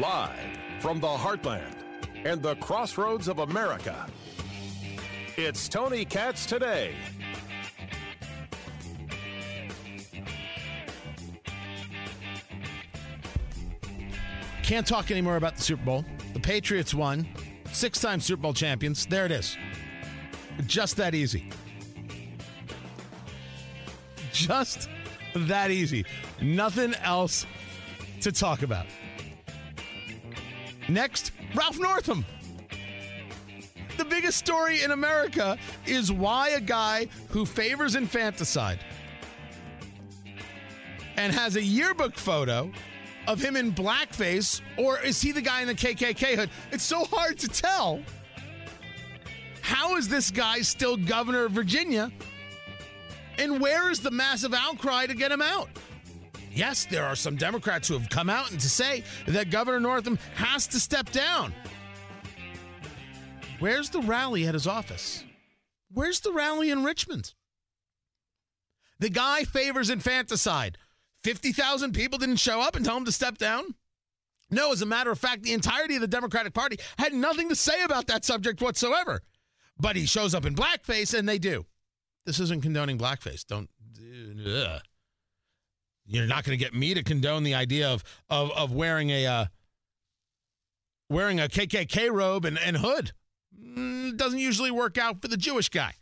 Live from the heartland and the crossroads of America, it's Tony Katz today. Can't talk anymore about the Super Bowl. The Patriots won, six time Super Bowl champions. There it is. Just that easy. Just that easy. Nothing else to talk about. Next, Ralph Northam. The biggest story in America is why a guy who favors infanticide and has a yearbook photo of him in blackface, or is he the guy in the KKK hood? It's so hard to tell. How is this guy still governor of Virginia? And where is the massive outcry to get him out? Yes, there are some Democrats who have come out and to say that Governor Northam has to step down. Where's the rally at his office? Where's the rally in Richmond? The guy favors infanticide. 50,000 people didn't show up and tell him to step down? No, as a matter of fact, the entirety of the Democratic Party had nothing to say about that subject whatsoever. But he shows up in blackface and they do. This isn't condoning blackface. Don't. Ugh. You're not going to get me to condone the idea of of, of wearing a uh, wearing a KKK robe and, and hood. Mm, doesn't usually work out for the Jewish guy.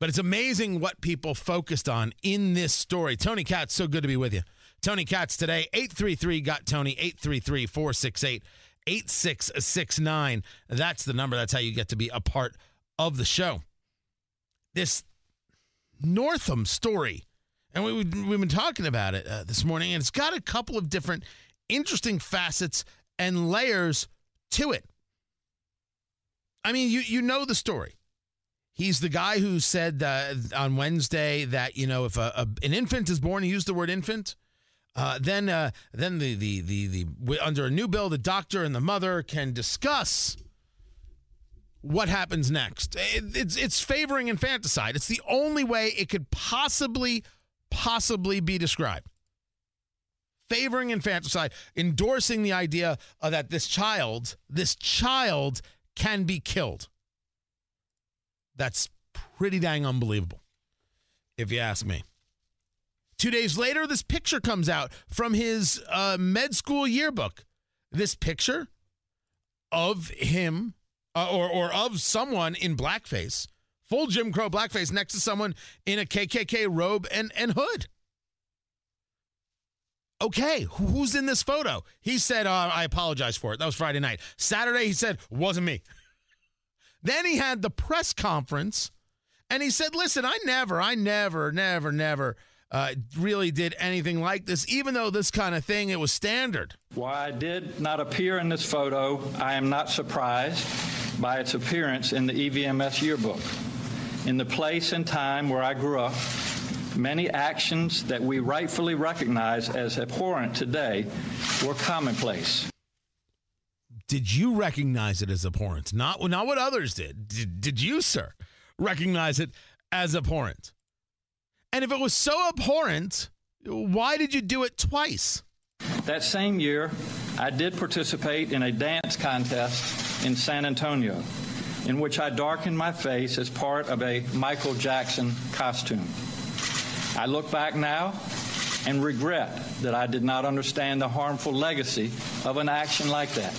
But it's amazing what people focused on in this story. Tony Katz, so good to be with you. Tony Katz today, 833 got Tony, 833 468 8669. That's the number. That's how you get to be a part of the show. This Northam story, and we, we've been talking about it uh, this morning, and it's got a couple of different interesting facets and layers to it. I mean, you you know the story. He's the guy who said uh, on Wednesday that you know if a, a, an infant is born, he used the word infant. Uh, then uh, then the, the the the under a new bill, the doctor and the mother can discuss what happens next. It, it's it's favoring infanticide. It's the only way it could possibly possibly be described. Favoring infanticide, endorsing the idea that this child, this child can be killed. That's pretty dang unbelievable, if you ask me. Two days later, this picture comes out from his uh, med school yearbook. This picture of him uh, or, or of someone in blackface, full Jim Crow blackface, next to someone in a KKK robe and, and hood. Okay, who's in this photo? He said, uh, I apologize for it. That was Friday night. Saturday, he said, wasn't me. Then he had the press conference and he said, Listen, I never, I never, never, never uh, really did anything like this, even though this kind of thing, it was standard. While I did not appear in this photo, I am not surprised by its appearance in the EVMS yearbook. In the place and time where I grew up, many actions that we rightfully recognize as abhorrent today were commonplace did you recognize it as abhorrent? Not not what others did. Did, did you, sir, recognize it as abhorrent? And if it was so abhorrent, why did you do it twice? That same year, I did participate in a dance contest in San Antonio, in which I darkened my face as part of a Michael Jackson costume. I look back now and regret that I did not understand the harmful legacy of an action like that.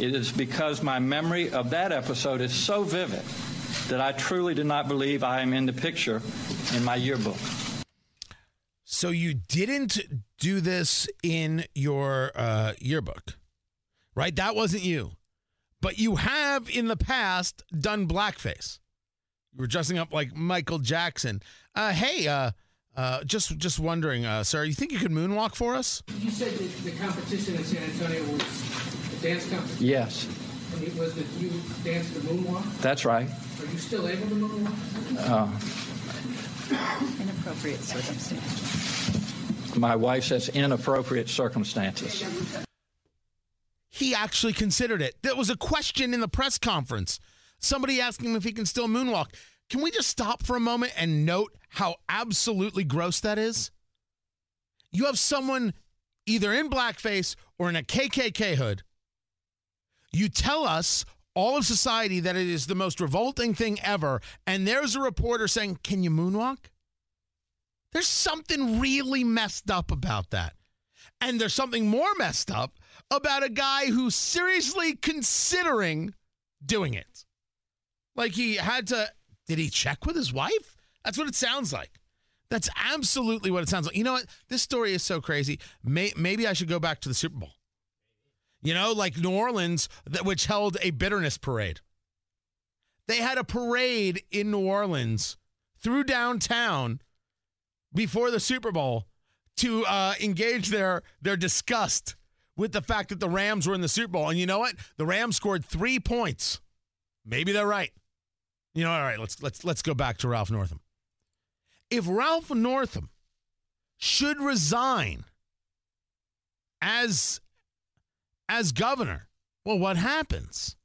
It is because my memory of that episode is so vivid that I truly do not believe I am in the picture in my yearbook. So you didn't do this in your uh, yearbook, right? That wasn't you. But you have in the past done blackface. You were dressing up like Michael Jackson. Uh, hey, uh, uh, just just wondering, uh, sir, you think you could moonwalk for us? You said that the competition in San Antonio was a dance competition? Yes. And it was that you danced the moonwalk? That's right. Are you still able to moonwalk? Uh, inappropriate circumstances. My wife says inappropriate circumstances. He actually considered it. There was a question in the press conference. Somebody asking him if he can still moonwalk. Can we just stop for a moment and note how absolutely gross that is? You have someone either in blackface or in a KKK hood, you tell us all of society that it is the most revolting thing ever, and there's a reporter saying, Can you moonwalk? There's something really messed up about that. And there's something more messed up about a guy who's seriously considering doing it. Like he had to, did he check with his wife? That's what it sounds like. That's absolutely what it sounds like. You know what? This story is so crazy. May, maybe I should go back to the Super Bowl. You know, like New Orleans, that, which held a bitterness parade. They had a parade in New Orleans through downtown before the Super Bowl to uh, engage their their disgust with the fact that the Rams were in the Super Bowl. And you know what? The Rams scored three points. Maybe they're right. You know, all right. Let's let's let's go back to Ralph Northam. If Ralph Northam should resign as as governor, well, what happens?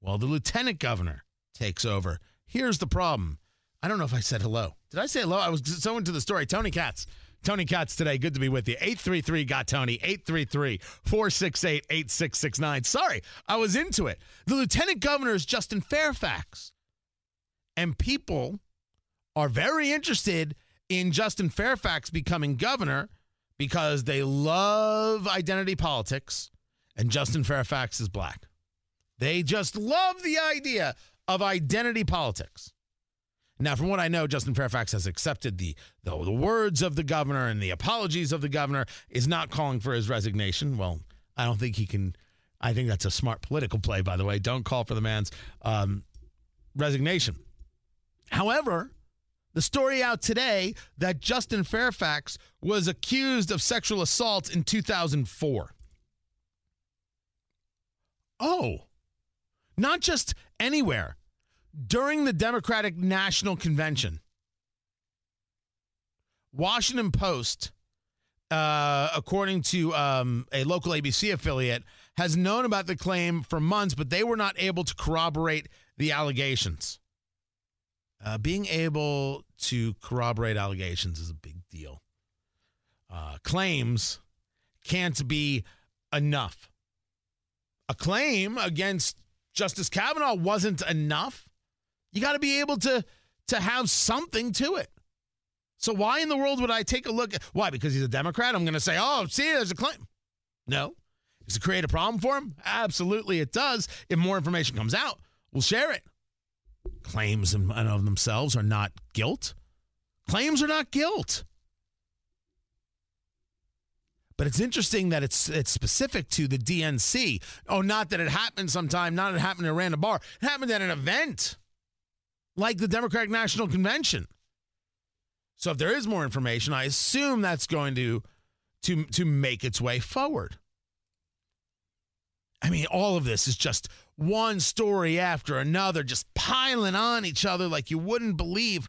Well, the lieutenant governor takes over. Here's the problem. I don't know if I said hello. Did I say hello? I was so into the story. Tony Katz. Tony Katz today. Good to be with you. 833 got Tony. 833 468 8669. Sorry, I was into it. The lieutenant governor is Justin Fairfax. And people are very interested in Justin Fairfax becoming governor because they love identity politics and Justin Fairfax is black. They just love the idea of identity politics. Now, from what I know, Justin Fairfax has accepted the, the, the words of the governor and the apologies of the governor, is not calling for his resignation. Well, I don't think he can. I think that's a smart political play, by the way. Don't call for the man's um, resignation. However, the story out today that Justin Fairfax was accused of sexual assault in 2004. Oh, not just anywhere. During the Democratic National Convention, Washington Post, uh, according to um, a local ABC affiliate, has known about the claim for months, but they were not able to corroborate the allegations. Uh, being able to corroborate allegations is a big deal. Uh, claims can't be enough. A claim against Justice Kavanaugh wasn't enough. You got to be able to to have something to it. So why in the world would I take a look at why? Because he's a Democrat. I'm going to say, "Oh, see, there's a claim." No. Does it create a problem for him? Absolutely, it does. If more information comes out, we'll share it. Claims in and of themselves are not guilt. Claims are not guilt. But it's interesting that it's it's specific to the DNC. Oh, not that it happened sometime, not that it happened at a random bar. It happened at an event like the Democratic National Convention. So if there is more information, I assume that's going to to to make its way forward. I mean, all of this is just one story after another, just piling on each other like you wouldn't believe.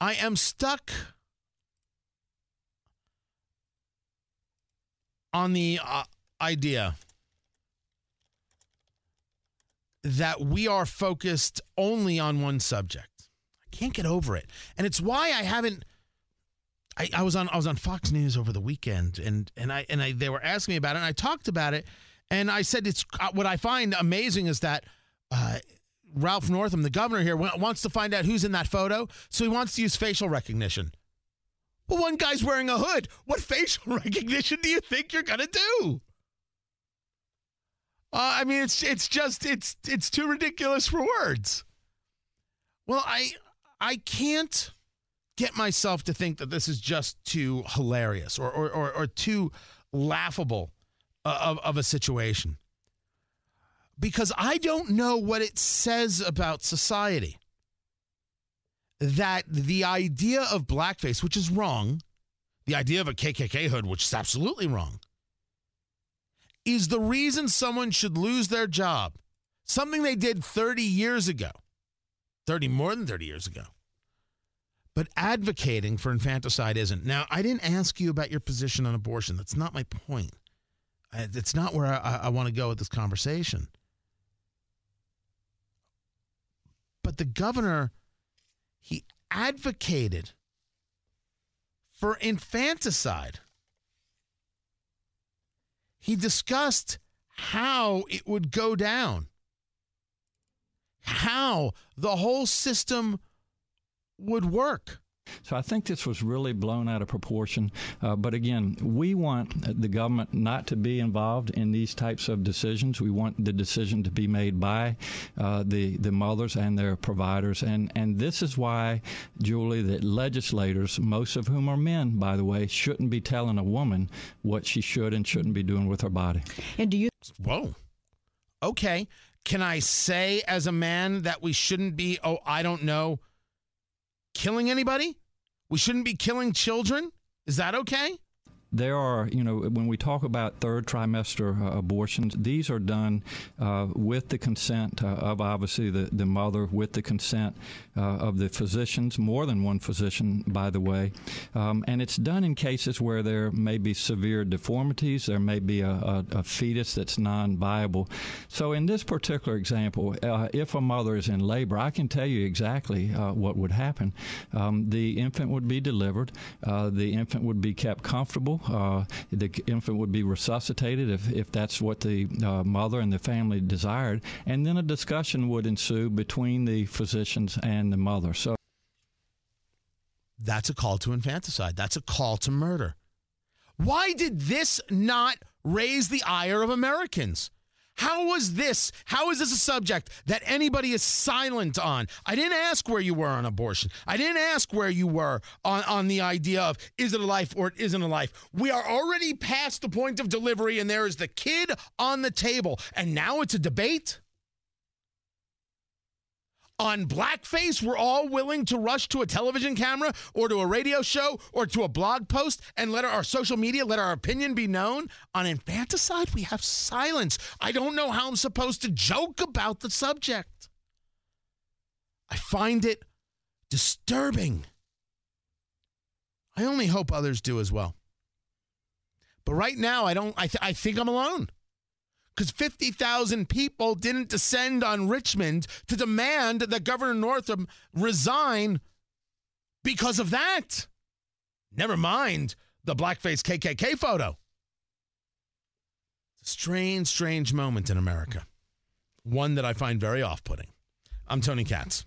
I am stuck on the uh, idea that we are focused only on one subject. I can't get over it. And it's why I haven't I, I was on I was on Fox News over the weekend and and I and I they were asking me about it and I talked about it and I said it's uh, what I find amazing is that uh, Ralph Northam, the governor here, wants to find out who's in that photo, so he wants to use facial recognition. Well, one guy's wearing a hood. What facial recognition do you think you're gonna do? Uh, I mean, it's it's just it's it's too ridiculous for words. Well, I I can't get myself to think that this is just too hilarious or or or, or too laughable of, of a situation because I don't know what it says about society that the idea of blackface, which is wrong, the idea of a KKK hood, which is absolutely wrong, is the reason someone should lose their job. Something they did 30 years ago, 30 more than 30 years ago. But advocating for infanticide isn't. Now, I didn't ask you about your position on abortion. That's not my point. It's not where I, I want to go with this conversation. But the governor, he advocated for infanticide. He discussed how it would go down, how the whole system would work. So I think this was really blown out of proportion. Uh, but again, we want the government not to be involved in these types of decisions. We want the decision to be made by uh, the the mothers and their providers. And and this is why, Julie, that legislators, most of whom are men, by the way, shouldn't be telling a woman what she should and shouldn't be doing with her body. And do you Whoa. Okay. Can I say as a man that we shouldn't be, oh, I don't know, killing anybody? We shouldn't be killing children? Is that okay? There are, you know, when we talk about third trimester uh, abortions, these are done uh, with the consent uh, of obviously the, the mother, with the consent uh, of the physicians, more than one physician, by the way. Um, and it's done in cases where there may be severe deformities, there may be a, a, a fetus that's non viable. So, in this particular example, uh, if a mother is in labor, I can tell you exactly uh, what would happen. Um, the infant would be delivered, the infant would be kept comfortable. Uh, the infant would be resuscitated if, if that's what the uh, mother and the family desired, and then a discussion would ensue between the physicians and the mother. So that's a call to infanticide. That's a call to murder. Why did this not raise the ire of Americans? How was this? How is this a subject that anybody is silent on? I didn't ask where you were on abortion. I didn't ask where you were on, on the idea of is it a life or it isn't a life. We are already past the point of delivery and there is the kid on the table. And now it's a debate? On blackface, we're all willing to rush to a television camera or to a radio show or to a blog post and let our, our, social media let our opinion be known. On infanticide, we have silence. I don't know how I'm supposed to joke about the subject. I find it disturbing. I only hope others do as well. But right now, I don't. I, th- I think I'm alone because 50,000 people didn't descend on Richmond to demand that Governor Northam resign because of that. Never mind the blackface KKK photo. Strange, strange moment in America. One that I find very off putting. I'm Tony Katz.